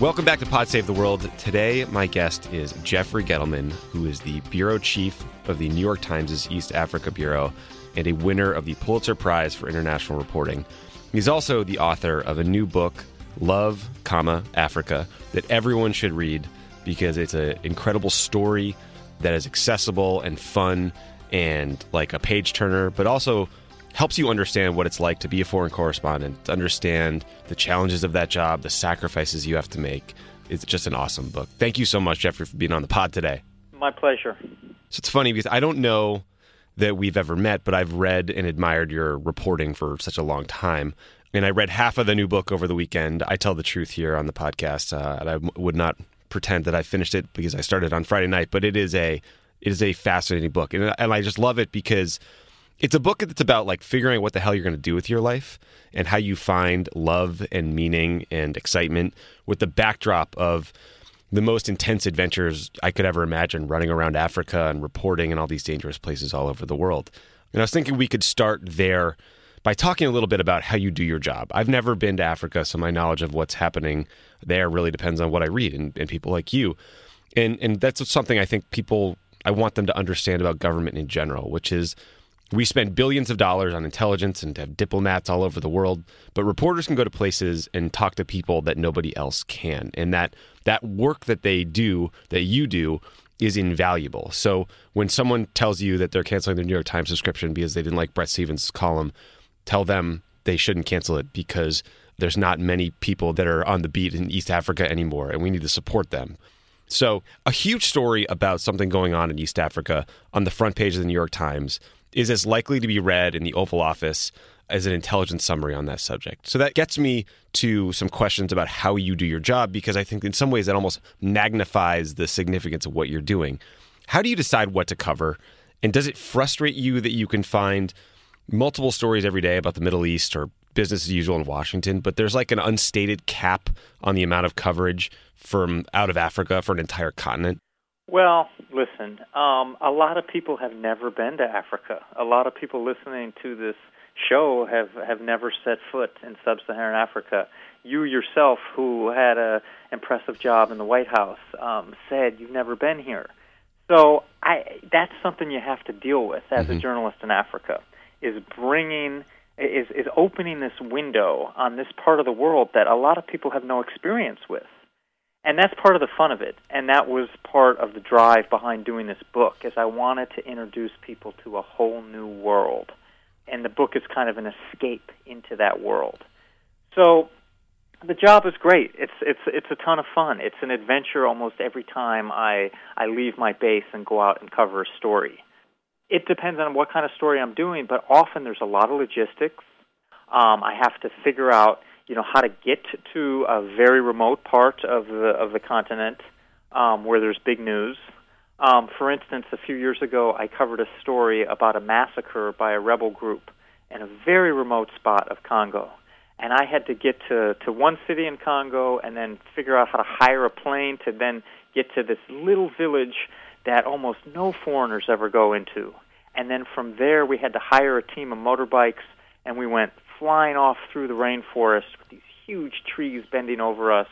Welcome back to Pod Save the World. Today, my guest is Jeffrey Gettleman, who is the bureau chief of the New York Times' East Africa Bureau and a winner of the Pulitzer Prize for International Reporting. He's also the author of a new book, Love, comma, Africa, that everyone should read because it's an incredible story that is accessible and fun and like a page turner, but also helps you understand what it's like to be a foreign correspondent, to understand the challenges of that job, the sacrifices you have to make. It's just an awesome book. Thank you so much, Jeffrey, for being on the pod today. My pleasure. So it's funny because I don't know that we've ever met, but I've read and admired your reporting for such a long time. And I read half of the new book over the weekend. I tell the truth here on the podcast, uh, and I would not pretend that I finished it because I started on Friday night. But it is a it is a fascinating book, and, and I just love it because it's a book that's about like figuring out what the hell you're going to do with your life and how you find love and meaning and excitement with the backdrop of the most intense adventures I could ever imagine running around Africa and reporting in all these dangerous places all over the world. And I was thinking we could start there by talking a little bit about how you do your job. I've never been to Africa, so my knowledge of what's happening there really depends on what I read and, and people like you. And and that's something I think people I want them to understand about government in general, which is we spend billions of dollars on intelligence and have diplomats all over the world, but reporters can go to places and talk to people that nobody else can. And that that work that they do, that you do, is invaluable. So when someone tells you that they're canceling their New York Times subscription because they didn't like Bret Stephens' column, tell them they shouldn't cancel it because there's not many people that are on the beat in East Africa anymore, and we need to support them. So, a huge story about something going on in East Africa on the front page of the New York Times is as likely to be read in the Oval Office as an intelligence summary on that subject. So that gets me to some questions about how you do your job because I think in some ways that almost magnifies the significance of what you're doing. How do you decide what to cover? And does it frustrate you that you can find multiple stories every day about the Middle East or business as usual in Washington, but there's like an unstated cap on the amount of coverage from out of Africa for an entire continent? Well, listen, um, a lot of people have never been to Africa. A lot of people listening to this show have, have never set foot in sub Saharan Africa. You yourself, who had a impressive job in the White House, um, said you've never been here. So I, that's something you have to deal with as mm-hmm. a journalist in Africa, is bringing is, is opening this window on this part of the world that a lot of people have no experience with and that's part of the fun of it. And that was part of the drive behind doing this book is i wanted to introduce people to a whole new world. And the book is kind of an escape into that world. So the job is great. It's it's it's a ton of fun. It's an adventure almost every time i i leave my base and go out and cover a story. It depends on what kind of story i'm doing but often there's a lot of logistics. Um, i have to figure out you know how to get to a very remote part of the of the continent um, where there's big news. Um, for instance, a few years ago, I covered a story about a massacre by a rebel group in a very remote spot of Congo, and I had to get to to one city in Congo and then figure out how to hire a plane to then get to this little village that almost no foreigners ever go into. And then from there, we had to hire a team of motorbikes, and we went flying off through the rainforest with these huge trees bending over us,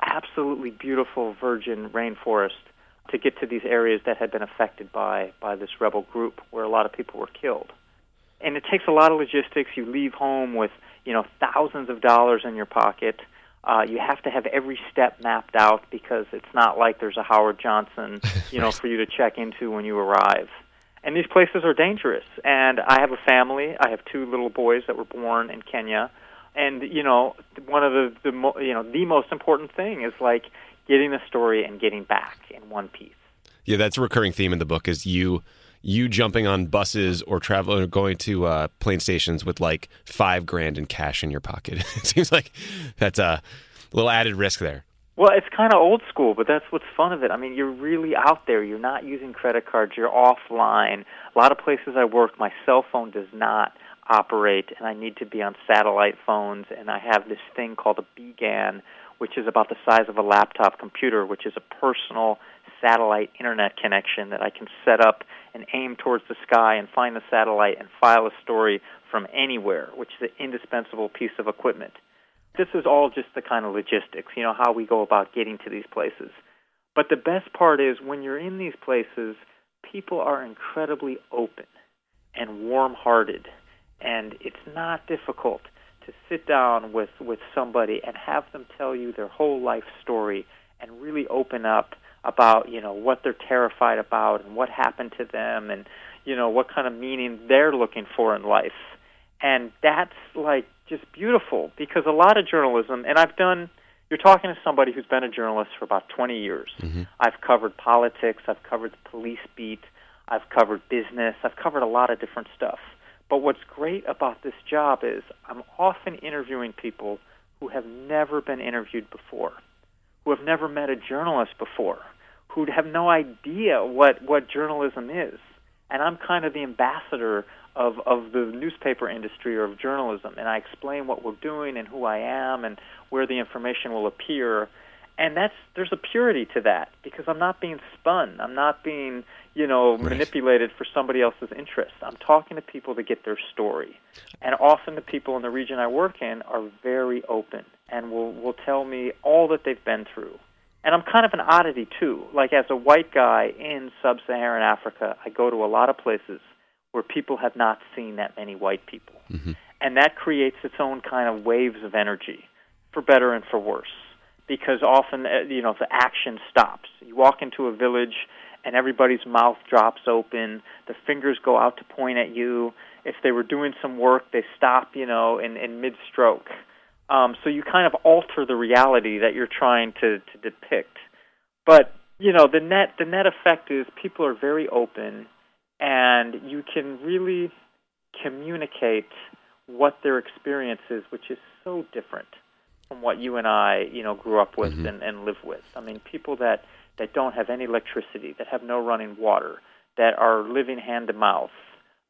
absolutely beautiful virgin rainforest to get to these areas that had been affected by, by this rebel group where a lot of people were killed. And it takes a lot of logistics. You leave home with, you know, thousands of dollars in your pocket. Uh, you have to have every step mapped out because it's not like there's a Howard Johnson, you know, for you to check into when you arrive and these places are dangerous. And I have a family. I have two little boys that were born in Kenya, and you know, one of the the mo- you know the most important thing is like getting the story and getting back in one piece. Yeah, that's a recurring theme in the book. Is you you jumping on buses or traveling or going to uh, plane stations with like five grand in cash in your pocket. it seems like that's a little added risk there. Well, it's kind of old school, but that's what's fun of it. I mean, you're really out there. You're not using credit cards. You're offline. A lot of places I work, my cell phone does not operate, and I need to be on satellite phones. And I have this thing called a BGAN, which is about the size of a laptop computer, which is a personal satellite internet connection that I can set up and aim towards the sky and find the satellite and file a story from anywhere, which is an indispensable piece of equipment. This is all just the kind of logistics, you know, how we go about getting to these places. But the best part is when you're in these places, people are incredibly open and warm hearted, and it's not difficult to sit down with, with somebody and have them tell you their whole life story and really open up about you know what they're terrified about and what happened to them and you know what kind of meaning they're looking for in life and that's like just beautiful because a lot of journalism and I've done you're talking to somebody who's been a journalist for about 20 years. Mm-hmm. I've covered politics, I've covered the police beat, I've covered business, I've covered a lot of different stuff. But what's great about this job is I'm often interviewing people who have never been interviewed before, who have never met a journalist before, who have no idea what, what journalism is. And I'm kind of the ambassador of, of the newspaper industry or of journalism, and I explain what we're doing and who I am and where the information will appear. And that's there's a purity to that because I'm not being spun. I'm not being, you know, Right. manipulated for somebody else's interest. I'm talking to people to get their story. And often the people in the region I work in are very open and will will tell me all that they've been through. And I'm kind of an oddity too. Like as a white guy in sub-Saharan Africa, I go to a lot of places where people have not seen that many white people. And that creates its own kind of waves of energy, for better and for worse. Because often, uh, you know, the action stops. You walk into a village and everybody's mouth drops open, the fingers go out to point at you. If they were doing some work, they stop, you know, in, in mid stroke. Um, so you kind of alter the reality that you're trying to, to depict. But you know, the net the net effect is people are very open, and you can really communicate what their experience is, which is so different from what you and I, you know, grew up with and, and live with. I mean, people that that don't have any electricity, that have no running water, that are living hand to mouth,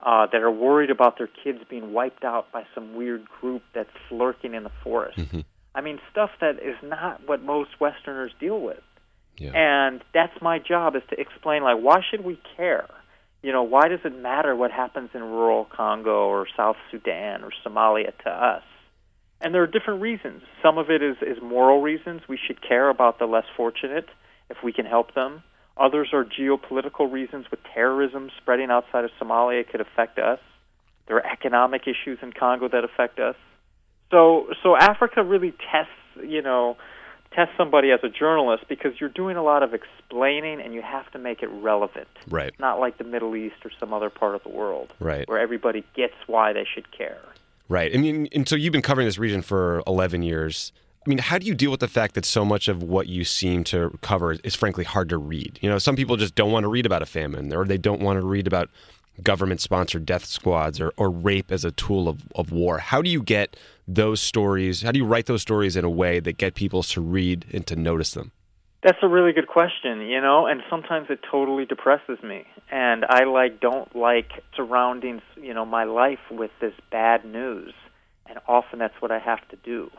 uh, that are worried about their kids being wiped out by some weird group that's lurking in the forest. I mean, stuff that is not what most Westerners deal with. Yeah. And that's my job is to explain like why should we care? You know, why does it matter what happens in rural Congo or South Sudan or Somalia to us? And there are different reasons. Some of it is, is moral reasons. We should care about the less fortunate if we can help them. Others are geopolitical reasons with terrorism spreading outside of Somalia could affect us. There are economic issues in Congo that affect us. So so Africa really tests, you know, tests somebody as a journalist because you're doing a lot of explaining and you have to make it relevant. Right. Not like the Middle East or some other part of the world Right. where everybody gets why they should care. Right. I mean, and so you've been covering this region for 11 years. I mean, how do you deal with the fact that so much of what you seem to cover is frankly hard to read? You know, some people just don't want to read about a famine or they don't want to read about government sponsored death squads or, or rape as a tool of, of war. How do you get those stories? How do you write those stories in a way that get people to read and to notice them? That's a really good question, you know, and sometimes it totally depresses me. And I like don't like surrounding, you know, my life with this bad news. And often that's what I have to do.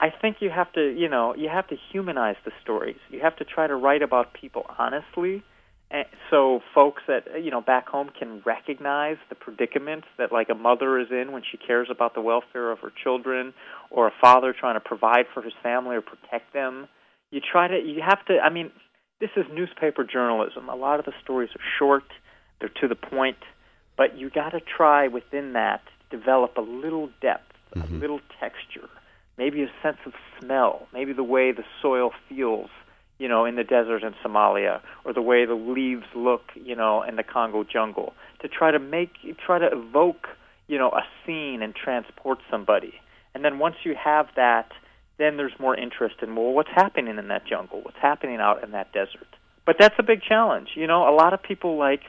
I think you have to, you know, you have to humanize the stories. You have to try to write about people honestly and so folks that eh, you know back home can recognize the predicaments that like a mother is in when she cares about the welfare of her children or a father trying to provide for his family or protect them. You try to you have to i mean this is newspaper journalism. A lot of the stories are short. They're to the point. But you got to try within that to develop a little depth a mm-hmm. little texture. Maybe a sense of smell. Maybe the way the soil feels you know, in the desert in Somalia, or the way the leaves look, you know, in the Congo jungle, to try to make, try to evoke, you know, a scene and transport somebody. And then once you have that, then there's more interest in, well, what's happening in that jungle? What's happening out in that desert? But that's a big challenge. You know, a lot of people like,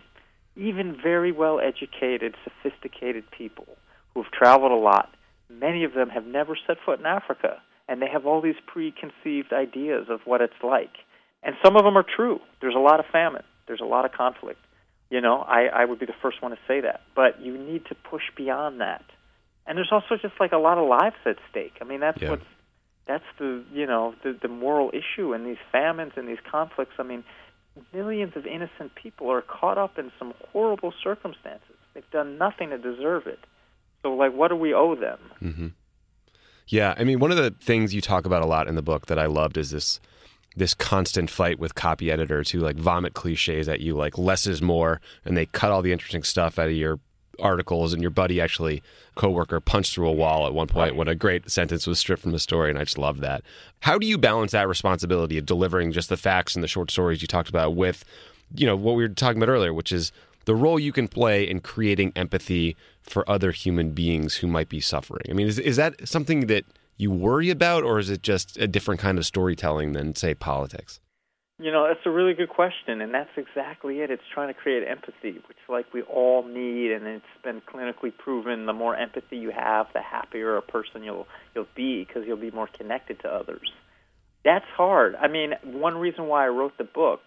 even very well educated, sophisticated people who have traveled a lot, many of them have never set foot in Africa. And they have all these preconceived ideas of what it's like. And some of them are true. There's a lot of famine, there's a lot of conflict. You know, I, I would be the first one to say that. But you need to push beyond that. And there's also just like a lot of lives at stake. I mean, that's Yeah. what's that's the you know the the moral issue in these famines and these conflicts. I mean, millions of innocent people are caught up in some horrible circumstances. They've done nothing to deserve it. So, like, what do we owe them? Mm-hmm. Yeah, I mean, one of the things you talk about a lot in the book that I loved is this this constant fight with copy editors who like vomit cliches at you, like less is more, and they cut all the interesting stuff out of your articles. And your buddy, actually, coworker, punched through a wall at one point when a great sentence was stripped from the story, and I just loved that. How do you balance that responsibility of delivering just the facts and the short stories you talked about with, you know, what we were talking about earlier, which is the role you can play in creating empathy for other human beings who might be suffering. I mean, is, is that something that you worry about, or is it just a different kind of storytelling than, say, politics? You know, that's a really good question, and that's exactly it. It's trying to create empathy, which like we all need, and it's been clinically proven. The more empathy you have, the happier a person you'll you'll be because you'll be more connected to others. That's hard. I mean, one reason why I wrote the book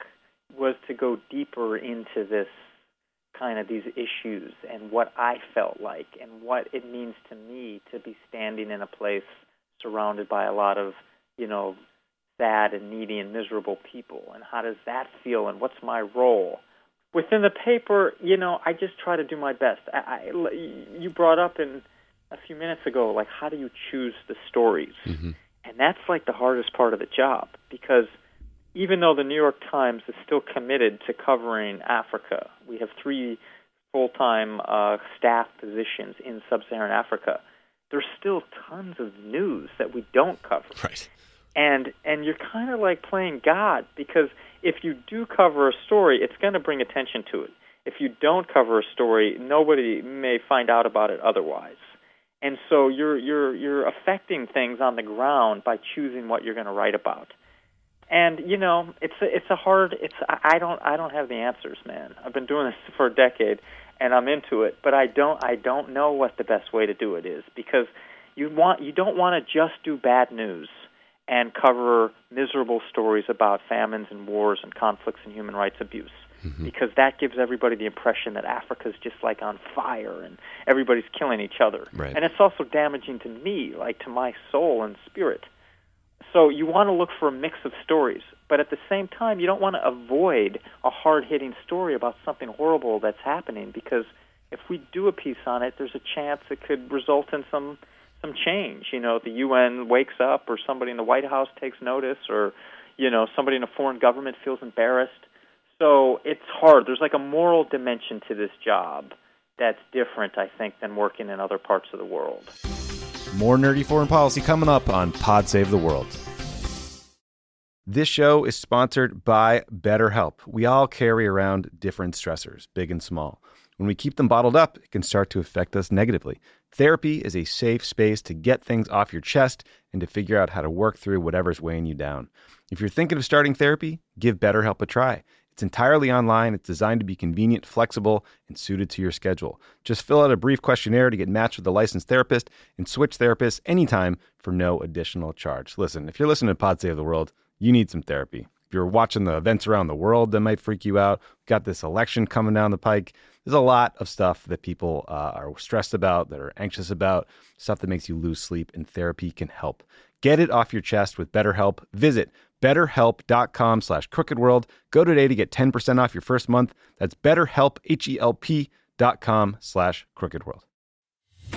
was to go deeper into this kind of these issues and what I felt like and what it means to me to be standing in a place surrounded by a lot of, you know, sad and needy and miserable people. And how does that feel and what's my role? Within the paper you know i just try to do my best. I, I, you brought up in a few minutes ago like how do you choose the stories? Mm-hmm. and that's like the hardest part of the job because even though the new york times is still committed to covering africa we have three full-time uh, staff positions in sub-saharan africa there's still tons of news that we don't cover Right. and and you're kind of like playing God because if you do cover a story, it's going to bring attention to it. If you don't cover a story, nobody may find out about it otherwise. And so you're you're you're affecting things on the ground by choosing what you're going to write about. And you know, it's a, it's a hard it's I don't I don't have the answers, man. I've been doing this for a decade and I'm into it, but I don't I don't know what the best way to do it is because you want you don't want to just do bad news and cover miserable stories about famines and wars and conflicts and human rights abuse. Mm-hmm. Because that gives everybody the impression that Africa's just like on fire and everybody's killing each other. Right. And it's also damaging to me, like to my soul and spirit. So you want to look for a mix of stories, but at the same time, you don't want to avoid a hard hitting story about something horrible that's happening because if we do a piece on it, there's a chance it could result in some some change. You know, the UN wakes up, or somebody in the White House takes notice, or you know, somebody in a foreign government feels embarrassed. So it's hard. There's like a moral dimension to this job that's different, I think, than working in other parts of the world. More nerdy foreign policy coming up on Pod Save the World. This show is sponsored by BetterHelp. We all carry around different stressors, big and small. When we keep them bottled up, it can start to affect us negatively. Therapy is a safe space to get things off your chest and to figure out how to work through whatever's weighing you down. If you're thinking of starting therapy, give BetterHelp a try. It's entirely online, it's designed to be convenient, flexible, and suited to your schedule. Just fill out a brief questionnaire to get matched with a licensed therapist and switch therapists anytime for no additional charge. Listen, if you're listening to Pod Save the World, you need some therapy. If you're watching the events around the world that might freak you out, got this election coming down the pike. There's a lot of stuff that people uh, are stressed about, that are anxious about, stuff that makes you lose sleep, and therapy can help. Get it off your chest with BetterHelp. Visit betterhelp.com slash crookedworld. Go today to get 10% off your first month. That's betterhelp, H-E-L-P dot com slash crookedworld.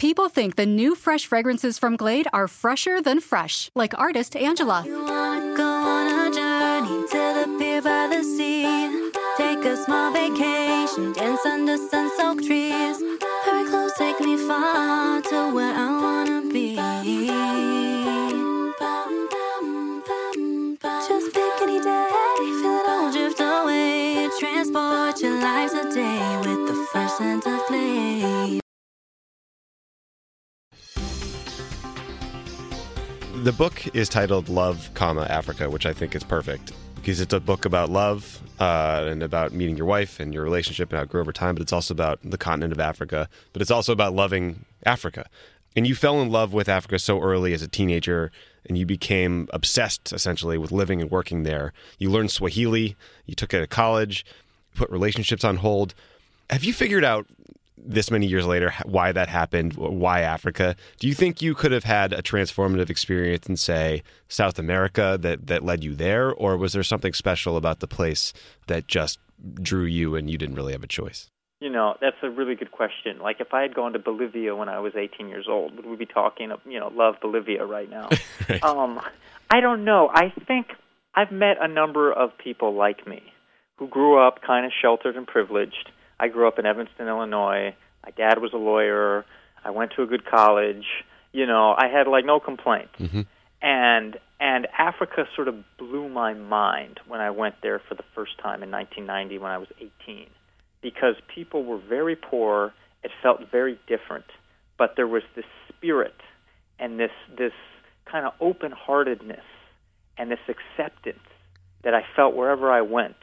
People think the new fresh fragrances from Glade are fresher than fresh, like artist Angela. You wanna go on a journey to the pier by the sea. Take a small vacation dance under sun-soaked trees. Very close, take me far to where I wanna be. Just pick any day, feel it all drift away. Transport your with the first scent of The book is titled Love, comma Africa, which I think is perfect because it's a book about love uh, and about meeting your wife and your relationship and how it grew over time. But it's also about the continent of Africa. But it's also about loving Africa. And you fell in love with Africa so early as a teenager, and you became obsessed essentially with living and working there. You learned Swahili. You took it to college. Put relationships on hold. Have you figured out this many years later why that happened why africa do you think you could have had a transformative experience in say south america that that led you there or was there something special about the place that just drew you and you didn't really have a choice You know, that's a really good question. Like, if I had gone to Bolivia when I was 18 years old, would we be talking, you know, love Bolivia right now? Right. Um, I don't know. I think I've met a number of people like me who grew up kind of sheltered and privileged. I grew up in Evanston, Illinois. My dad was a lawyer. I went to a good college. You know, I had like no complaints. Mm-hmm. And and Africa sort of blew my mind when I went there for the first time in 1990 when I was 18 because people were very poor. It felt very different, but there was this spirit and this this kind of open-heartedness and this acceptance that I felt wherever I went.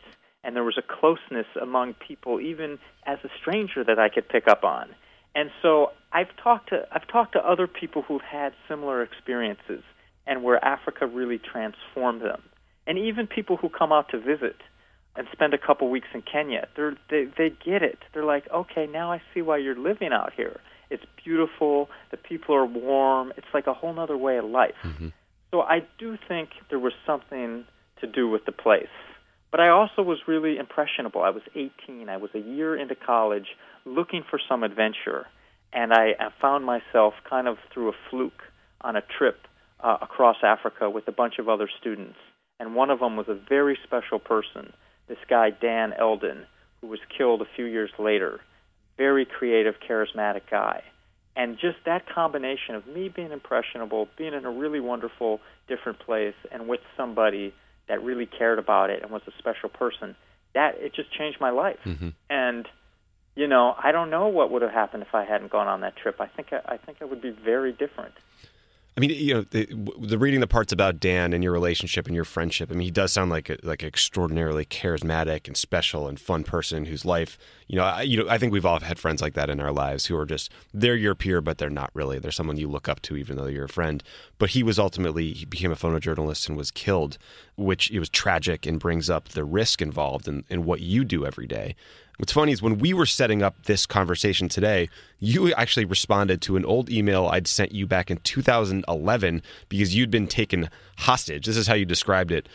And there was a closeness among people, even as a stranger, that I could pick up on. And so I've talked to I've talked to other people who've had similar experiences, and where Africa really transformed them. And even people who come out to visit and spend a couple weeks in Kenya, they're, they they get it. They're like, okay, now I see why you're living out here. It's beautiful. The people are warm. It's like a whole other way of life. Mm-hmm. So I do think there was something to do with the place. But I also was really impressionable. I was 18. I was a year into college looking for some adventure. And I, I found myself kind of through a fluke on a trip uh, across Africa with a bunch of other students. And one of them was a very special person, this guy, Dan Eldon, who was killed a few years later. Very creative, charismatic guy. And just that combination of me being impressionable, being in a really wonderful, different place, and with somebody that really cared about it and was a special person, that it just changed my life. Mm-hmm. And you know, I don't know what would have happened if I hadn't gone on that trip. I think I, I think I would be very different. I mean, you know, the, the reading the parts about Dan and your relationship and your friendship. I mean, he does sound like a, like an extraordinarily charismatic and special and fun person whose life, you know, I, you know, I think we've all had friends like that in our lives who are just they're your peer, but they're not really. They're someone you look up to, even though you're a friend. But he was ultimately he became a photojournalist and was killed, which it was tragic and brings up the risk involved in, in what you do every day. What's funny is when we were setting up this conversation today, you actually responded to an old email I'd sent you back in 2011 because you'd been taken hostage. This is how you described it.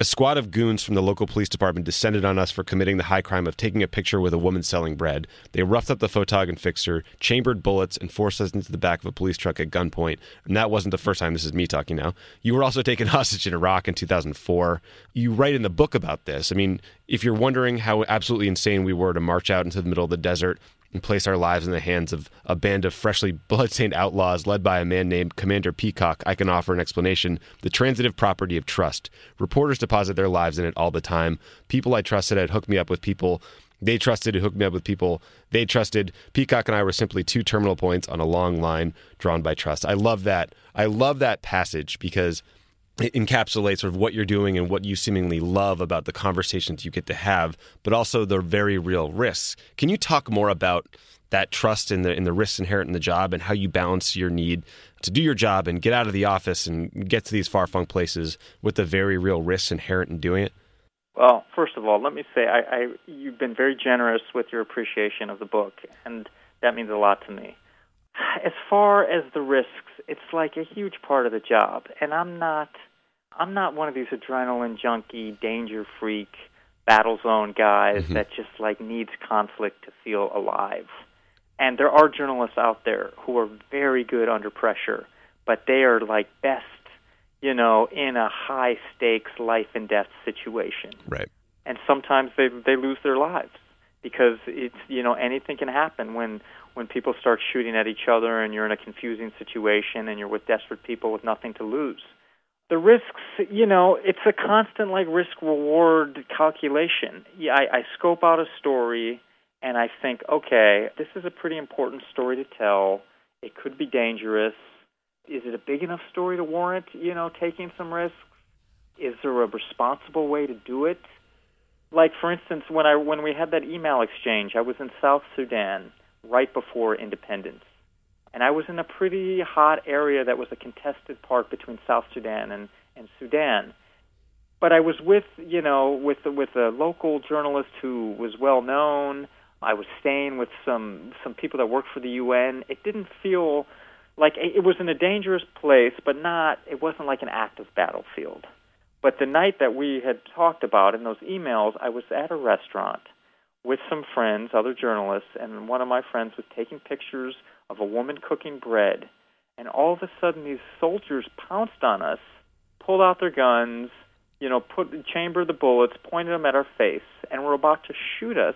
A squad of goons from the local police department descended on us for committing the high crime of taking a picture with a woman selling bread. They roughed up the photog and fixer, chambered bullets, and forced us into the back of a police truck at gunpoint. And that wasn't the first time. This is me talking now. You were also taken hostage in Iraq in 2004. You write in the book about this. I mean, if you're wondering how absolutely insane we were to march out into the middle of the desert and place our lives in the hands of a band of freshly bloodstained outlaws led by a man named Commander Peacock, I can offer an explanation. The transitive property of trust. Reporters deposit their lives in it all the time. People I trusted had hooked me up with people. They trusted to hook me up with people. They trusted. Peacock and I were simply two terminal points on a long line drawn by trust. I love that. I love that passage because encapsulates sort of what you're doing and what you seemingly love about the conversations you get to have, but also the very real risks. Can you talk more about that trust in the in the risks inherent in the job and how you balance your need to do your job and get out of the office and get to these far flung places with the very real risks inherent in doing it? Well, first of all, let me say I, I you've been very generous with your appreciation of the book, and that means a lot to me. As far as the risks, it's like a huge part of the job, and I'm not I'm not one of these adrenaline junkie, danger freak, battle zone guys mm-hmm. that just like needs conflict to feel alive. And there are journalists out there who are very good under pressure, but they are like best, you know, in a high stakes life and death situation Right. and sometimes they they lose their lives because it's you know anything can happen when when people start shooting at each other and you're in a confusing situation and you're with desperate people with nothing to lose. The risks, you know, it's a constant like risk reward calculation. Yeah, I, I scope out a story and I think, okay, this is a pretty important story to tell. It could be dangerous. Is it a big enough story to warrant, you know, taking some risks? Is there a responsible way to do it? Like for instance, when I when we had that email exchange, I was in South Sudan right before independence. And I was in a pretty hot area that was a contested part between South Sudan and, and Sudan. But I was with, you know, with with a local journalist who was well known. I was staying with some some people that worked for the UN. It didn't feel like it was in a dangerous place, but not. It wasn't like an active battlefield. But the night that we had talked about in those emails, I was at a restaurant with some friends, other journalists, and one of my friends was taking pictures of a woman cooking bread. And all of a sudden, these soldiers pounced on us, pulled out their guns, you know, put the chambered the bullets, pointed them at our face, and were about to shoot us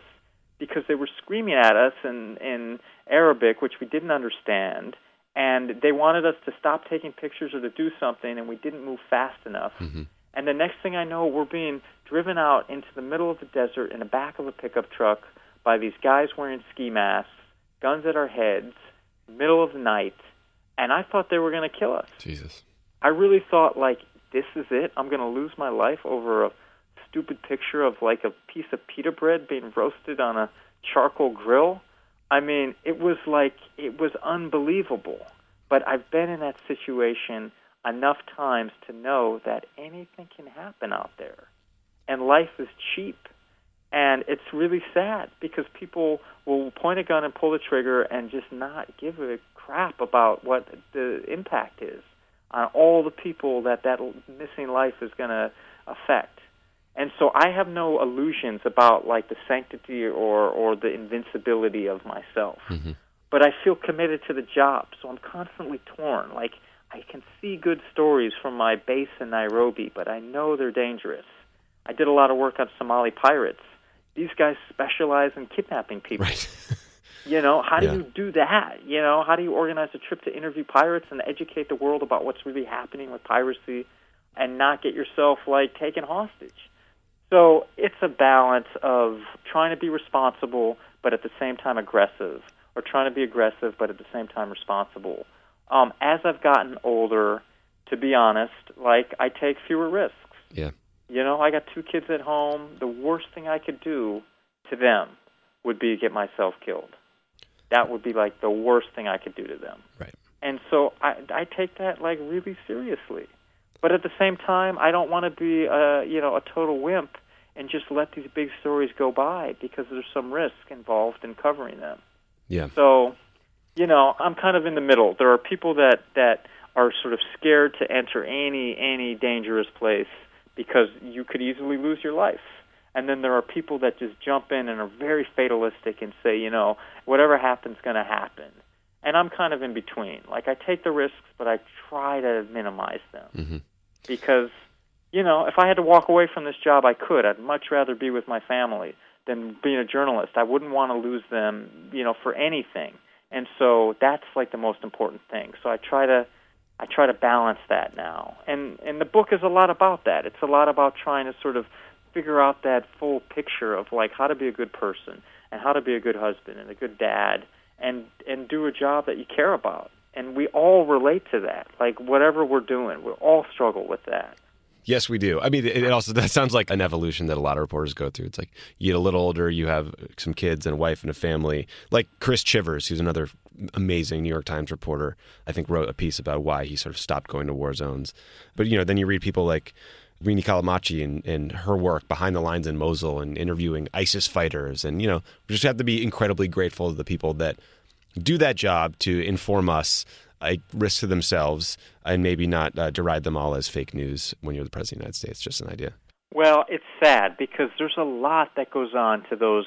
because they were screaming at us in in Arabic, which we didn't understand, and they wanted us to stop taking pictures or to do something, and we didn't move fast enough. Mm-hmm. And the next thing I know, we're being driven out into the middle of the desert in the back of a pickup truck by these guys wearing ski masks, guns at our heads, middle of the night, and I thought they were going to kill us. Jesus. I really thought like this is it. I'm going to lose my life over a stupid picture of like a piece of pita bread being roasted on a charcoal grill. I mean, it was like it was unbelievable. But I've been in that situation enough times to know that anything can happen out there. And life is cheap. And it's really sad because people will point a gun and pull the trigger and just not give a crap about what the impact is on all the people that that missing life is going to affect. And so I have no illusions about like the sanctity or or the invincibility of myself. Mm-hmm. But I feel committed to the job, so I'm constantly torn. Like I can see good stories from my base in Nairobi, but I know they're dangerous. I did a lot of work on Somali pirates. These guys specialize in kidnapping people. Right. You know, how do Yeah. you do that? You know, how do you organize a trip to interview pirates and educate the world about what's really happening with piracy and not get yourself like taken hostage? So it's a balance of trying to be responsible but at the same time aggressive, or trying to be aggressive but at the same time responsible. Um, as I've gotten older, to be honest, like I take fewer risks. yeah. You know, I got two kids at home. The worst thing I could do to them would be to get myself killed. That would be like the worst thing I could do to them. Right. And so I I take that like really seriously. But at the same time, I don't want to be a you know a total wimp and just let these big stories go by because there's some risk involved in covering them. Yeah. So, you know, I'm kind of in the middle. There are people that that are sort of scared to enter any any dangerous place because you could easily lose your life. And then there are people that just jump in and are very fatalistic and say, you know, whatever happens going to happen. And I'm kind of in between. Like I take the risks, but I try to minimize them hmm because you know if I had to walk away from this job, I could. I'd much rather be with my family than being a journalist. I wouldn't want to lose them, you know, for anything. And so that's like the most important thing. So I try to I try to balance that now. And and the book is a lot about that. It's a lot about trying to sort of figure out that full picture of like how to be a good person and how to be a good husband and a good dad and and do a job that you care about. And we all relate to that. Like whatever we're doing, we all struggle with that. Yes, we do. I mean, it also that sounds like an evolution that a lot of reporters go through. It's like you get a little older, you have some kids and a wife and a family. Like Chris Chivers, who's another amazing New York Times reporter, I think wrote a piece about why he sort of stopped going to war zones. But you know, then you read people like Rini Callimachi and, and her work behind the lines in Mosul and interviewing ISIS fighters, and you know, we just have to be incredibly grateful to the people that do that job to inform us like risk to themselves and maybe not uh, deride them all as fake news when you're the president of the United States. Just an idea. Well, it's sad because there's a lot that goes on to those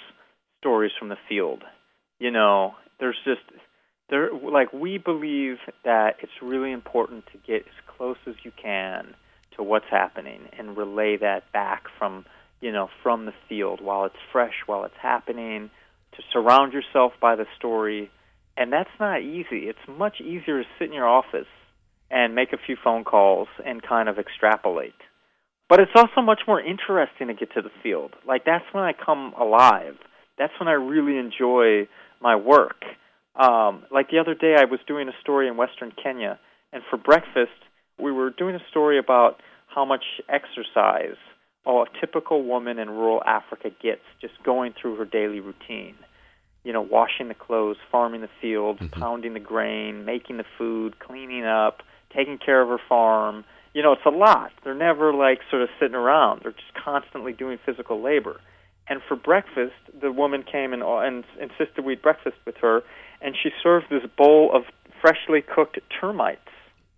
stories from the field. You know, there's just there like we believe that it's really important to get as close as you can to what's happening and relay that back from you know, from the field while it's fresh, while it's happening, to surround yourself by the story. And that's not easy. It's much easier to sit in your office and make a few phone calls and kind of extrapolate. But it's also much more interesting to get to the field. Like that's when I come alive. That's when I really enjoy my work. Um, like the other day, I was doing a story in Western Kenya, and for breakfast, we were doing a story about how much exercise a typical woman in rural Africa gets just going through her daily routine. You know, washing the clothes, farming the fields, Mm-hmm. pounding the grain, making the food, cleaning up, taking care of her farm. You know, it's a lot. They're never like sort of sitting around. They're just constantly doing physical labor. And for breakfast, the woman came and, and insisted we eat breakfast with her, and she served this bowl of freshly cooked termites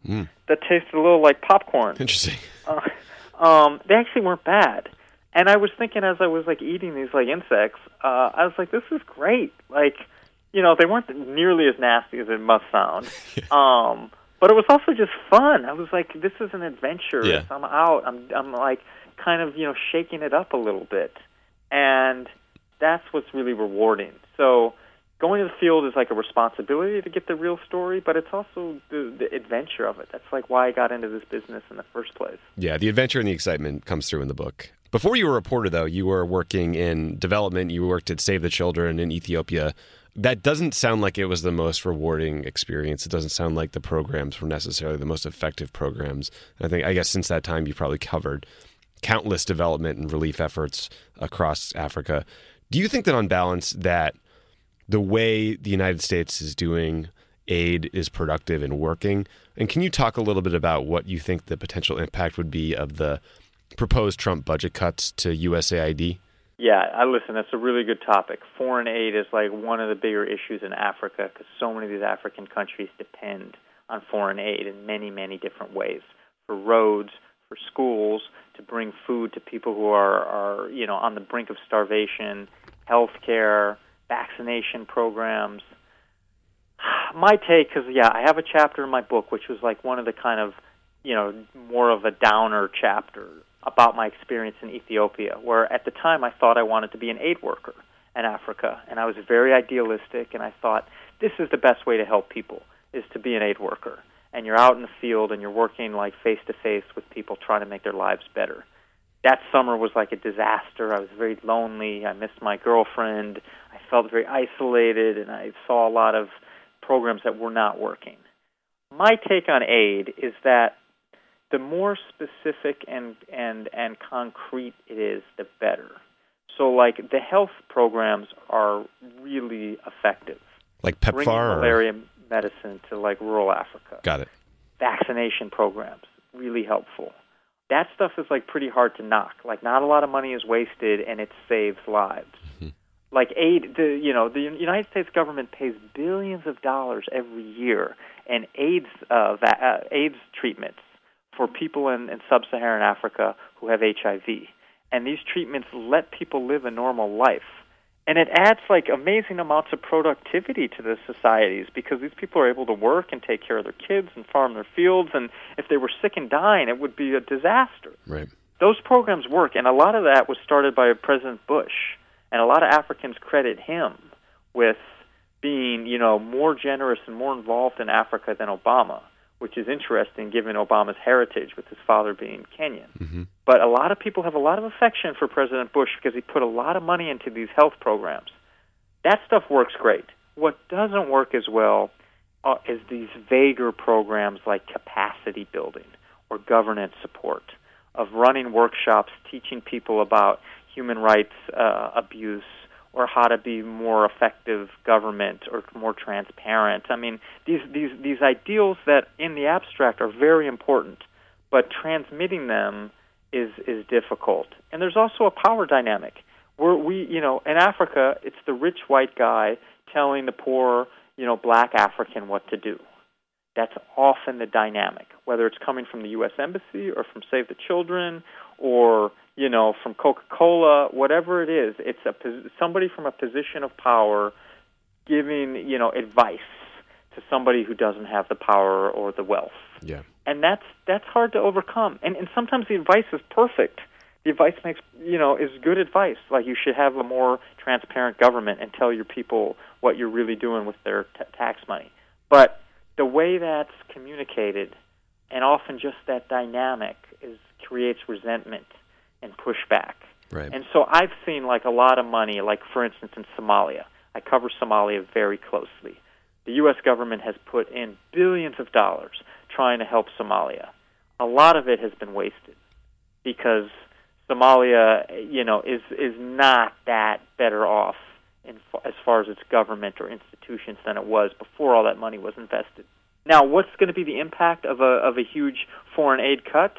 Mm. that tasted a little like popcorn. Interesting. Uh, um, they actually weren't bad. And I was thinking as I was like eating these like insects, uh, I was like, this is great. Like, you know, they weren't nearly as nasty as it must sound. um, but it was also just fun. I was like, this is an adventure. Yeah. I'm out. I'm I'm like kind of you know shaking it up a little bit, and that's what's really rewarding. So going to the field is like a responsibility to get the real story, but it's also the, the adventure of it. That's like why I got into this business in the first place. Yeah, the adventure and the excitement comes through in the book. Before you were a reporter, though, you were working in development. You worked at Save the Children in Ethiopia. That doesn't sound like it was the most rewarding experience. It doesn't sound like the programs were necessarily the most effective programs. I think, I guess, since that time, you've probably covered countless development and relief efforts across Africa. Do you think that, on balance, that the way the United States is doing aid is productive and working? And can you talk a little bit about what you think the potential impact would be of the proposed Trump budget cuts to USAID? Yeah, I listen. That's a really good topic. Foreign aid is like one of the bigger issues in Africa because so many of these African countries depend on foreign aid in many, many different ways for roads, for schools, to bring food to people who are, are you know on the brink of starvation, health care, vaccination programs. My take, because yeah, I have a chapter in my book which was like one of the kind of you know more of a downer chapter about my experience in Ethiopia, where at the time I thought I wanted to be an aid worker in Africa, and I was very idealistic, and I thought this is the best way to help people is to be an aid worker, and you're out in the field and you're working like face to face with people trying to make their lives better. That summer was like a disaster. I was very lonely. I missed my girlfriend. Felt very isolated, and I saw a lot of programs that were not working. My take on aid is that the more specific and and and concrete it is, the better. So, like the health programs are really effective. Like Bringing PEPFAR? Or... malaria medicine to like rural Africa. Got it. Vaccination programs really helpful. That stuff is like pretty hard to knock. Like not a lot of money is wasted, and it saves lives. Mm-hmm. Like aid, the you know the United States government pays billions of dollars every year in AIDS uh, va- uh, AIDS treatments for people in, in sub-Saharan Africa who have HIV, and these treatments let people live a normal life, and it adds like amazing amounts of productivity to the societies because these people are able to work and take care of their kids and farm their fields, and if they were sick and dying, it would be a disaster. Right. those programs work, and a lot of that was started by President Bush, and a lot of Africans credit him with being, you know, more generous and more involved in Africa than Obama, which is interesting given Obama's heritage with his father being Kenyan. But a lot of people have a lot of affection for President Bush because he put a lot of money into these health programs. That stuff works great. What doesn't work as well uh, is these vaguer programs like capacity building or governance support, of running workshops teaching people about human rights uh, abuse or how to be more effective government or more transparent. I mean, these these these ideals that in the abstract are very important, but transmitting them is is difficult. And there's also a power dynamic where we, you know, in Africa, it's the rich white guy telling the poor, you know, black African what to do. That's often the dynamic, whether it's coming from the U.S. Embassy or from Save the Children or you know from Coca-Cola, whatever it is. It's a somebody from a position of power giving you know advice to somebody who doesn't have the power or the wealth Yeah. and that's that's hard to overcome. And and sometimes the advice is perfect. the advice makes you know is good advice. Like you should have a more transparent government and tell your people what you're really doing with their t- tax money. But the way that's communicated, and often just that dynamic, is creates resentment and pushback. Right. And so I've seen like a lot of money, like for instance in Somalia. I cover Somalia very closely. The U.S. government has put in billions of dollars trying to help Somalia. A lot of it has been wasted because Somalia, you know, is is not that better off in, as far as its government or institutions than it was before all that money was invested. Now, what's going to be the impact of a of a huge foreign aid cut?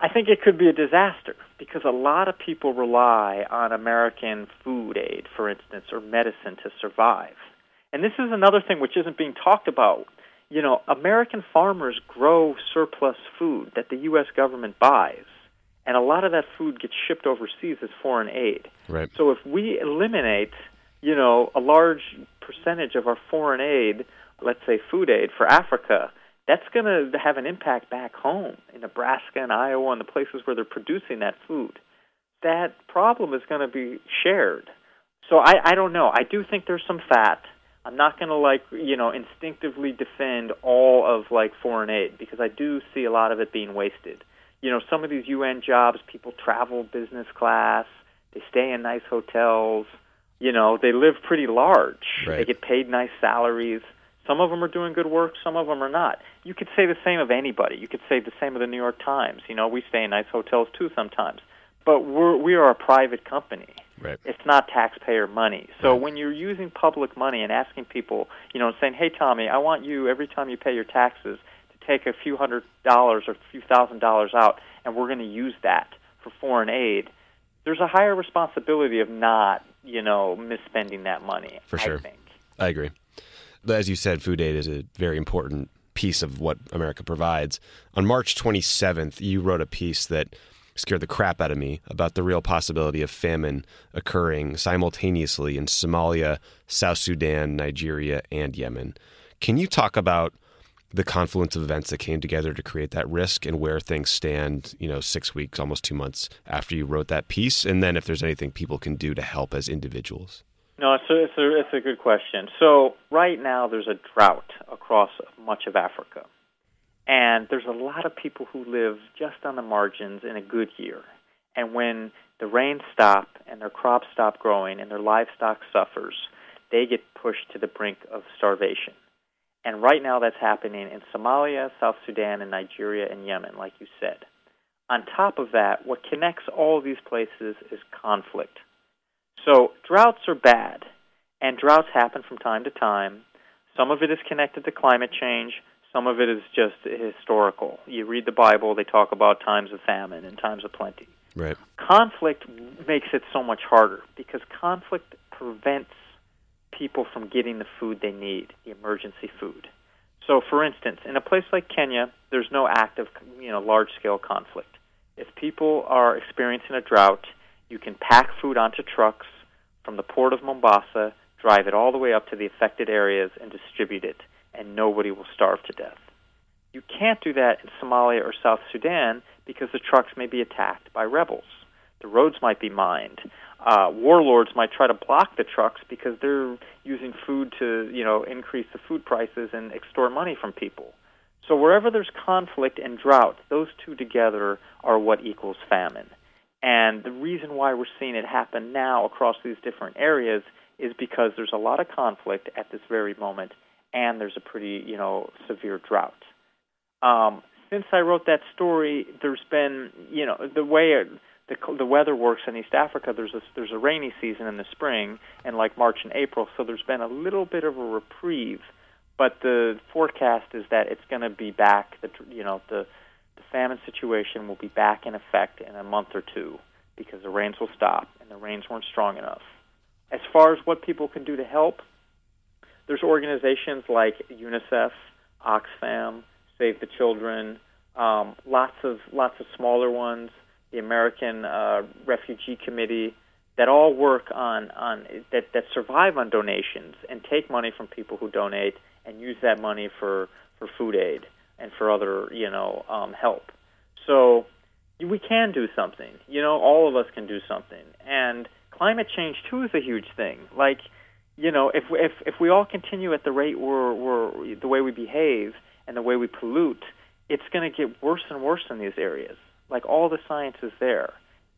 I think it could be a disaster because a lot of people rely on American food aid, for instance, or medicine to survive. And this is another thing which isn't being talked about. You know, American farmers grow surplus food that the U.S. government buys, and a lot of that food gets shipped overseas as foreign aid. Right. So if we eliminate, you know, a large percentage of our foreign aid, let's say food aid for Africa, that's going to have an impact back home in Nebraska and Iowa and the places where they're producing that food. That problem is going to be shared. So I, I don't know. I do think there's some fat. I'm not going to like you know instinctively defend all of like foreign aid because I do see a lot of it being wasted. You know, some of these UN jobs, people travel business class, they stay in nice hotels. You know, they live pretty large. Right. They get paid nice salaries. Some of them are doing good work, some of them are not. You could say the same of anybody. You could say the same of the New York Times. You know, we stay in nice hotels too sometimes. But we're we are a private company. Right. It's not taxpayer money. So Right. when you're using public money and asking people, you know, saying, "Hey Tommy, I want you every time you pay your taxes to take a few hundred dollars or a few thousand dollars out and we're going to use that for foreign aid." There's a higher responsibility of not, you know, misspending that money. For sure. I think. I agree. As you said, food aid is a very important piece of what America provides. On March 27th, you wrote a piece that scared the crap out of me about the real possibility of famine occurring simultaneously in Somalia, South Sudan, Nigeria, and Yemen. Can you talk about the confluence of events that came together to create that risk and where things stand, you know, six weeks, almost two months after you wrote that piece? And then if there's anything people can do to help as individuals. No, it's a, it's a it's a good question. So right now there's a drought across much of Africa, and there's a lot of people who live just on the margins in a good year. And when the rains stop and their crops stop growing and their livestock suffers, they get pushed to the brink of starvation. And right now that's happening in Somalia, South Sudan, and Nigeria and Yemen, like you said. On top of that, what connects all of these places is conflict. So droughts are bad, and droughts happen from time to time. Some of it is connected to climate change. Some of it is just historical. You read the Bible; they talk about times of famine and times of plenty. Right. Conflict makes it so much harder because conflict prevents people from getting the food they need, the emergency food. So, for instance, in a place like Kenya, there's no active, you know, large-scale conflict. If people are experiencing a drought, you can pack food onto trucks from the port of Mombasa, drive it all the way up to the affected areas, and distribute it, and nobody will starve to death. You can't do that in Somalia or South Sudan because the trucks may be attacked by rebels. The roads might be mined. Uh, warlords might try to block the trucks because they're using food to, you know, increase the food prices and extort money from people. So wherever there's conflict and drought, those two together are what equals famine. And the reason why we're seeing it happen now across these different areas is because there's a lot of conflict at this very moment, and there's a pretty, you know, severe drought. Um, since I wrote that story, there's been, you know, the way it, the the weather works in East Africa. There's a there's a rainy season in the spring, and like March and April, so there's been a little bit of a reprieve. But the forecast is that it's going to be back. The you know the the famine situation will be back in effect in a month or two because the rains will stop, and the rains weren't strong enough. As far as what people can do to help, there's organizations like UNICEF, Oxfam, Save the Children, um, lots of lots of smaller ones, the American uh, Refugee Committee, that all work on on that that survive on donations and take money from people who donate and use that money for for food aid and for other you know um, help. So we can do something. You know, all of us can do something. And climate change too is a huge thing. Like, you know, if if if we all continue at the rate we're, we're the way we behave and the way we pollute, it's going to get worse and worse in these areas. Like all the science is there,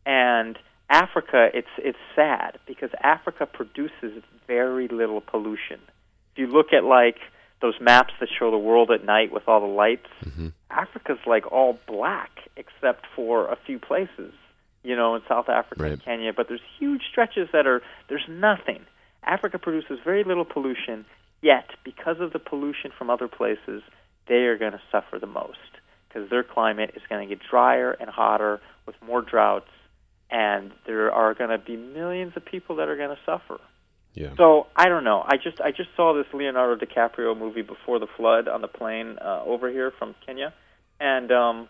and Africa, it's it's sad because Africa produces very little pollution. If you look at like those maps that show the world at night with all the lights, Mm-hmm. Africa's like all black except for a few places, you know, in South Africa and Kenya. But there's huge stretches that are there's nothing. Africa produces very little pollution, yet because of the pollution from other places, they are going to suffer the most because their climate is going to get drier and hotter with more droughts, and there are going to be millions of people that are going to suffer. Yeah. So I don't know. I just I just saw this Leonardo DiCaprio movie Before the Flood on the plane uh, over here from Kenya, and um,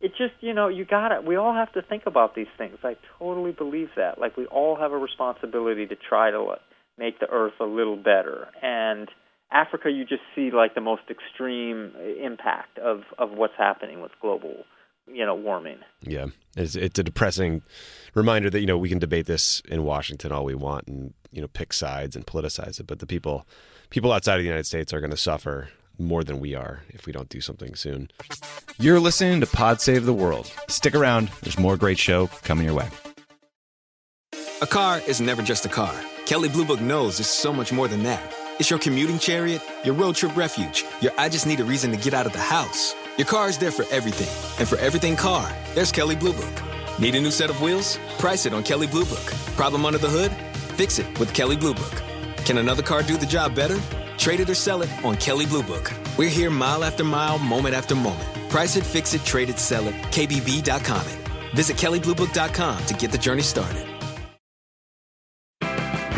it just you know you gotta we all have to think about these things. I totally believe that. Like we all have a responsibility to try to make the earth a little better. And Africa, you just see like the most extreme impact of of what's happening with global you know warming. Yeah, it's it's a depressing reminder that you know we can debate this in Washington all we want and you know pick sides and politicize it, but the people people outside of the United States are going to suffer more than we are if we don't do something soon. You're listening to Pod Save the World. Stick around. There's more great show coming your way. A car is never just a car. Kelley Blue Book knows it's so much more than that. It's your commuting chariot, your road trip refuge, your I just need a reason to get out of the house. Your car is there for everything. And for everything car, there's Kelley Blue Book. Need a new set of wheels? Price it on Kelley Blue Book. Problem under the hood? Fix it with Kelley Blue Book. Can another car do the job better? Trade it or sell it on Kelley Blue Book. We're here mile after mile, moment after moment. Price it, fix it, trade it, sell it. KBB.com it. Visit KelleyBlueBook.com to get the journey started.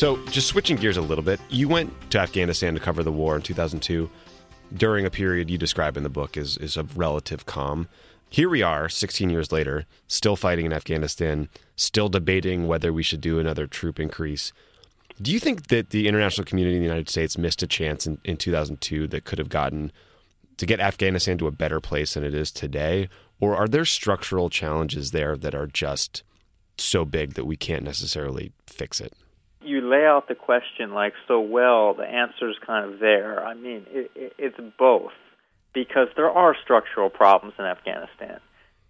So, just switching gears a little bit, you went to Afghanistan to cover the war in 2002 during a period you describe in the book as, is of relative calm. Here we are, 16 years later, still fighting in Afghanistan, still debating whether we should do another troop increase. Do you think that the international community in the United States missed a chance in, in 2002 that could have gotten to get Afghanistan to a better place than it is today? Or are there structural challenges there that are just so big that we can't necessarily fix it? You lay out the question like so well, the answer's kind of there. I mean, it, it, it's both because there are structural problems in Afghanistan.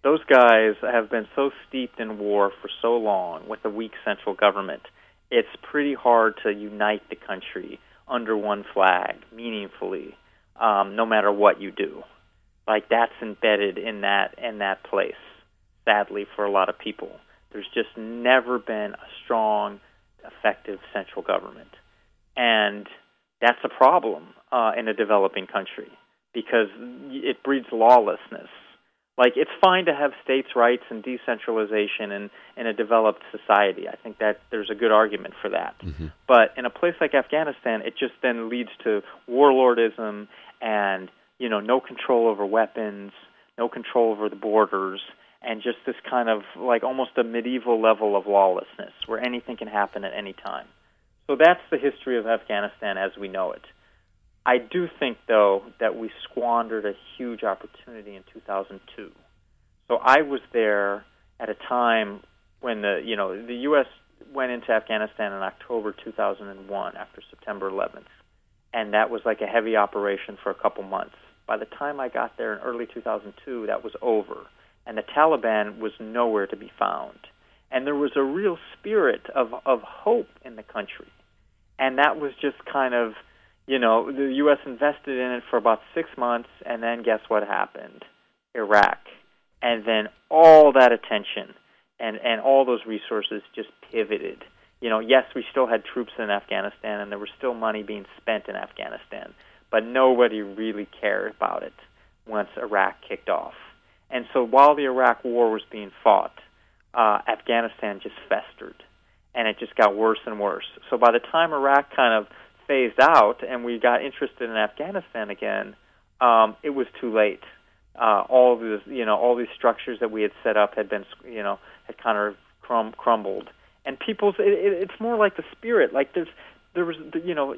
Those guys have been so steeped in war for so long with a weak central government. It's pretty hard to unite the country under one flag meaningfully, um, no matter what you do. Like that's embedded in that in that place. Sadly, for a lot of people, there's just never been a strong effective central government. And that's a problem uh, in a developing country because it breeds lawlessness. Like, it's fine to have states' rights and decentralization in, in a developed society. I think that there's a good argument for that. Mm-hmm. But in a place like Afghanistan, it just then leads to warlordism and, you know, no control over weapons, no control over the borders, and just this kind of like almost a medieval level of lawlessness where anything can happen at any time. So that's the history of Afghanistan as we know it. I do think, though, that we squandered a huge opportunity in 2002. So I was there at a time when the you know the U.S. went into Afghanistan in October 2001 after September 11th, and that was like a heavy operation for a couple months. By the time I got there in early 2002, that was over, and the Taliban was nowhere to be found. And there was a real spirit of of hope in the country, and that was just kind of, you know, the U.S. invested in it for about six months, and then guess what happened? Iraq, and then all that attention and and all those resources just pivoted. You know, yes, we still had troops in Afghanistan, and there was still money being spent in Afghanistan, but nobody really cared about it once Iraq kicked off. And so while the Iraq War was being fought, uh, Afghanistan just festered, and it just got worse and worse. So by the time Iraq kind of phased out and we got interested in Afghanistan again, um, it was too late. Uh, all these, you know, all these structures that we had set up had been, you know, had kind of crum- crumbled. And people's, it, it, it's more like the spirit. Like there's, there was, you know,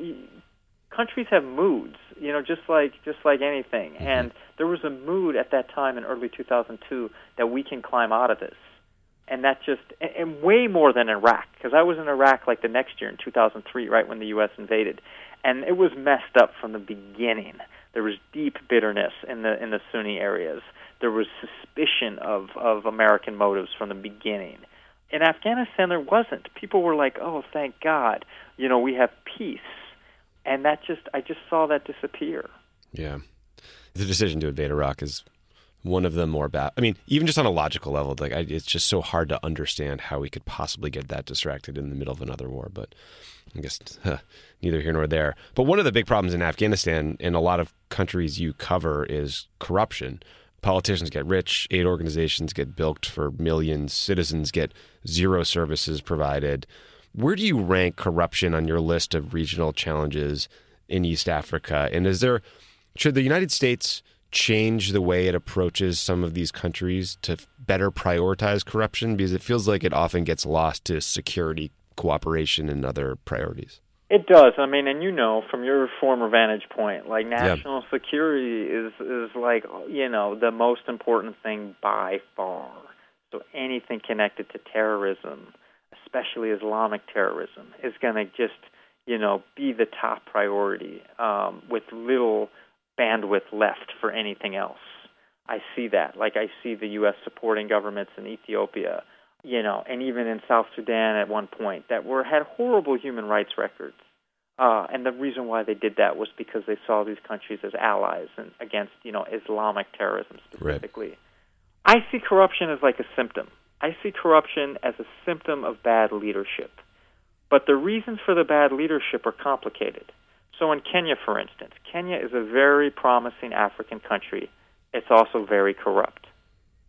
countries have moods, you know, just like just like anything. Mm-hmm. And there was a mood at that time in early 2002 that we can climb out of this. And that just and, and way more than Iraq because I was in Iraq like the next year in 2003 right when the US invaded. And it was messed up from the beginning. There was deep bitterness in the in the Sunni areas. There was suspicion of of American motives from the beginning. In Afghanistan there wasn't. People were like, "Oh, thank God. You know, we have peace." And that just I just saw that disappear. Yeah, the decision to invade Iraq is one of the more bad. I mean, even just on a logical level, like I, it's just so hard to understand how we could possibly get that distracted in the middle of another war. But I guess huh, neither here nor there. But one of the big problems in Afghanistan and a lot of countries you cover is corruption. Politicians get rich, aid organizations get bilked for millions, citizens get zero services provided. Where do you rank corruption on your list of regional challenges in East Africa? And is there should the United States change the way it approaches some of these countries to better prioritize corruption because it feels like it often gets lost to security cooperation and other priorities. It does. I mean, and you know from your former vantage point, like national yeah. security is is like you know the most important thing by far. So anything connected to terrorism, especially Islamic terrorism, is going to just, you know, be the top priority um, with little bandwidth left for anything else. I see that. Like I see the U.S. supporting governments in Ethiopia, you know, and even in South Sudan at one point that were had horrible human rights records. Uh, and the reason why they did that was because they saw these countries as allies and against, you know, Islamic terrorism specifically. Right. I see corruption as like a symptom. I see corruption as a symptom of bad leadership. But the reasons for the bad leadership are complicated. So, in Kenya, for instance, Kenya is a very promising African country. It's also very corrupt.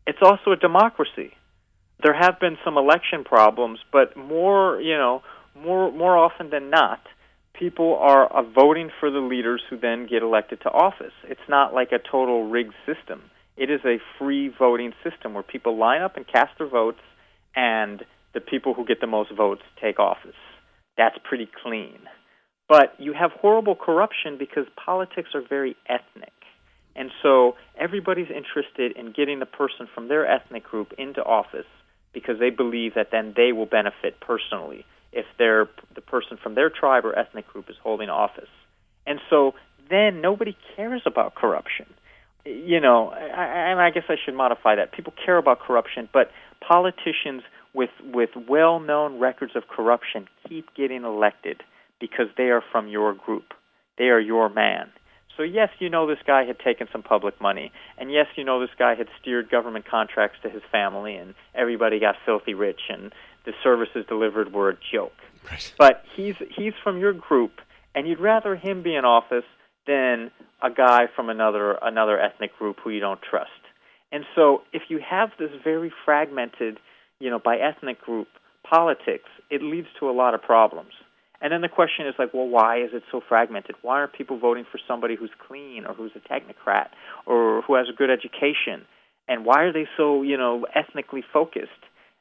It's also a democracy. There have been some election problems, but more, you know, more more often than not, people are voting for the leaders who then get elected to office. It's not like a total rigged system. It is a free voting system where people line up and cast their votes, and the people who get the most votes take office. That's pretty clean. But you have horrible corruption because politics are very ethnic. And so everybody's interested in getting the person from their ethnic group into office because they believe that then they will benefit personally if they're the person from their tribe or ethnic group is holding office. And so then nobody cares about corruption you know, and I, guess I should modify that. People care about corruption, but politicians with with well-known records of corruption keep getting elected because they are from your group. They are your man. So yes, you know this guy had taken some public money, and yes, you know this guy had steered government contracts to his family, and everybody got filthy rich, and the services delivered were a joke. Right. But he's he's from your group, and you'd rather him be in office than a guy from another another ethnic group who you don't trust. And so if you have this very fragmented, you know, by ethnic group politics, it leads to a lot of problems. And then the question is like, well, why is it so fragmented? Why aren't people voting for somebody who's clean or who's a technocrat or who has a good education? And why are they so, you know, ethnically focused?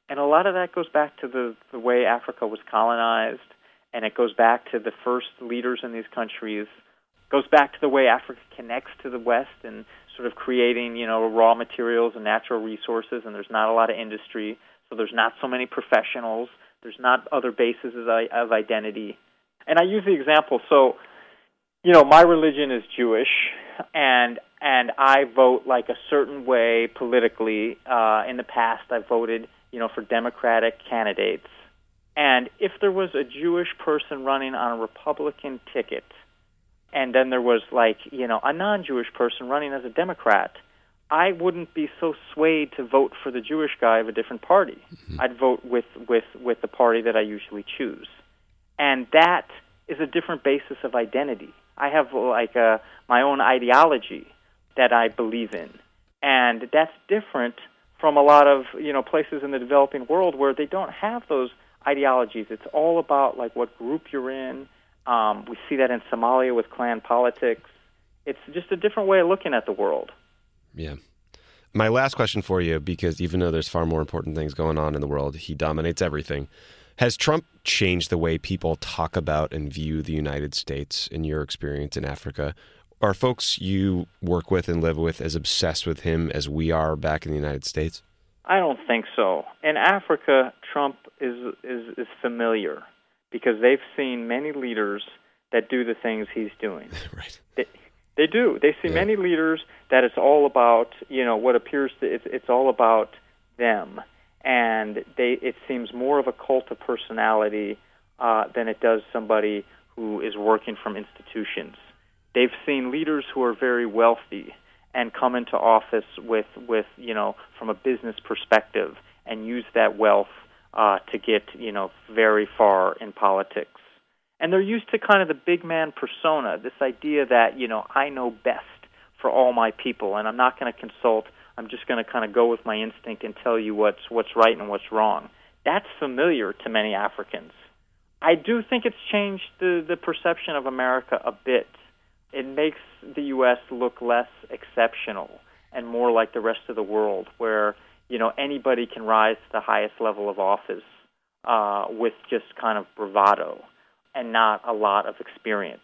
And a lot of that goes back to the the way Africa was colonized, and it goes back to the first leaders in these countries goes back to the way Africa connects to the West and sort of creating, you know, raw materials and natural resources, and there's not a lot of industry, so there's not so many professionals, there's not other bases of, of identity. And I use the example, so you know, my religion is Jewish, and and I vote like a certain way politically. Uh, in the past, I voted, you know, for Democratic candidates, and if there was a Jewish person running on a Republican ticket, and then there was like, you know, a non-Jewish person running as a Democrat, I wouldn't be so swayed to vote for the Jewish guy of a different party. Mm-hmm. I'd vote with with with the party that I usually choose, and that is a different basis of identity. I have like a my own ideology that I believe in, and that's different from a lot of you know places in the developing world where they don't have those ideologies. It's all about like what group you're in. Um, we see that in Somalia with clan politics. It's just a different way of looking at the world. Yeah. My last question for you, because even though there's far more important things going on in the world, he dominates everything. Has Trump changed the way people talk about and view the United States in your experience in Africa? Are folks you work with and live with as obsessed with him as we are back in the United States? I don't think so. In Africa, Trump is is is familiar because they've seen many leaders that do the things he's doing. right. They, they do. They see Yeah. many leaders that it's all about, you know, what appears to it's it's all about them, and they it seems more of a cult of personality uh, than it does somebody who is working from institutions. They've seen leaders who are very wealthy and come into office with with you know from a business perspective and use that wealth uh, to get you know very far in politics and they're used to kind of the big man persona, this idea that you know I know best for all my people, and I'm not going to consult. I'm just going to kind of go with my instinct and tell you what's what's right and what's wrong. That's familiar to many Africans. I do think it's changed the the perception of America a bit. It makes the U.S. look less exceptional and more like the rest of the world, where you know anybody can rise to the highest level of office uh, with just kind of bravado and not a lot of experience.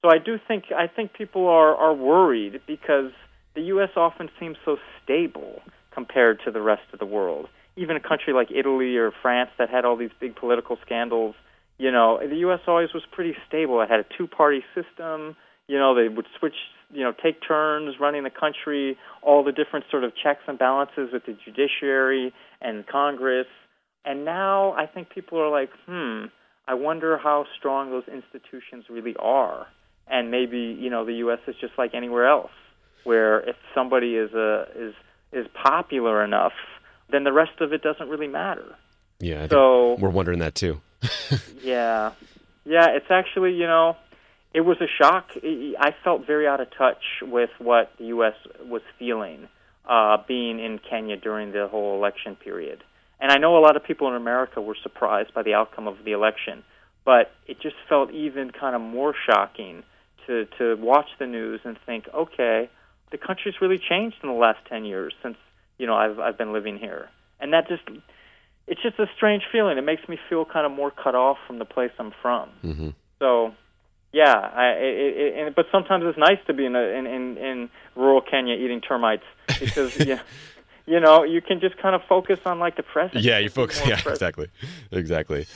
So I do think I think people are are worried because the U.S. often seems so stable compared to the rest of the world. Even a country like Italy or France that had all these big political scandals, you know, the U.S. always was pretty stable. It had a two-party system. You know, they would switch, you know, take turns running the country. All the different sort of checks and balances with the judiciary and Congress. And now I think people are like, hmm, I wonder how strong those institutions really are. And maybe you know the U.S. is just like anywhere else, where if somebody is a is is popular enough, then the rest of it doesn't really matter. Yeah. I think So- we're wondering that too. Yeah, yeah. It's actually you know, it was a shock. I I felt very out of touch with what the U.S. was feeling uh, being in Kenya during the whole election period. And I know a lot of people in America were surprised by the outcome of the election, but it just felt even kind of more shocking to to watch the news and think, okay, the country's really changed in the last ten years since you know I've I've been living here, and that just it's just a strange feeling. It makes me feel kind of more cut off from the place I'm from. hmm So, yeah, I, it, it, and, but sometimes it's nice to be in, a, in in in rural Kenya eating termites because yeah, you know you can just kind of focus on like the present. Yeah, you focus. Yeah, present. exactly, exactly.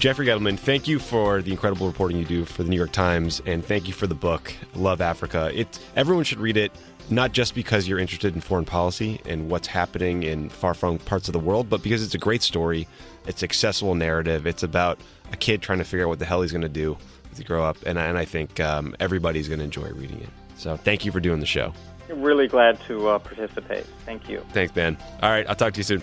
Jeffrey Gettleman, thank you for the incredible reporting you do for the New York Times, and thank you for the book "Love Africa." It everyone should read it, not just because you're interested in foreign policy and what's happening in far-flung parts of the world, but because it's a great story. It's accessible narrative. It's about a kid trying to figure out what the hell he's going to do he grow up, and, I- and I think um, everybody's going to enjoy reading it. So, thank you for doing the show. Really glad to uh, participate. Thank you. Thanks, Ben. All right, I'll talk to you soon.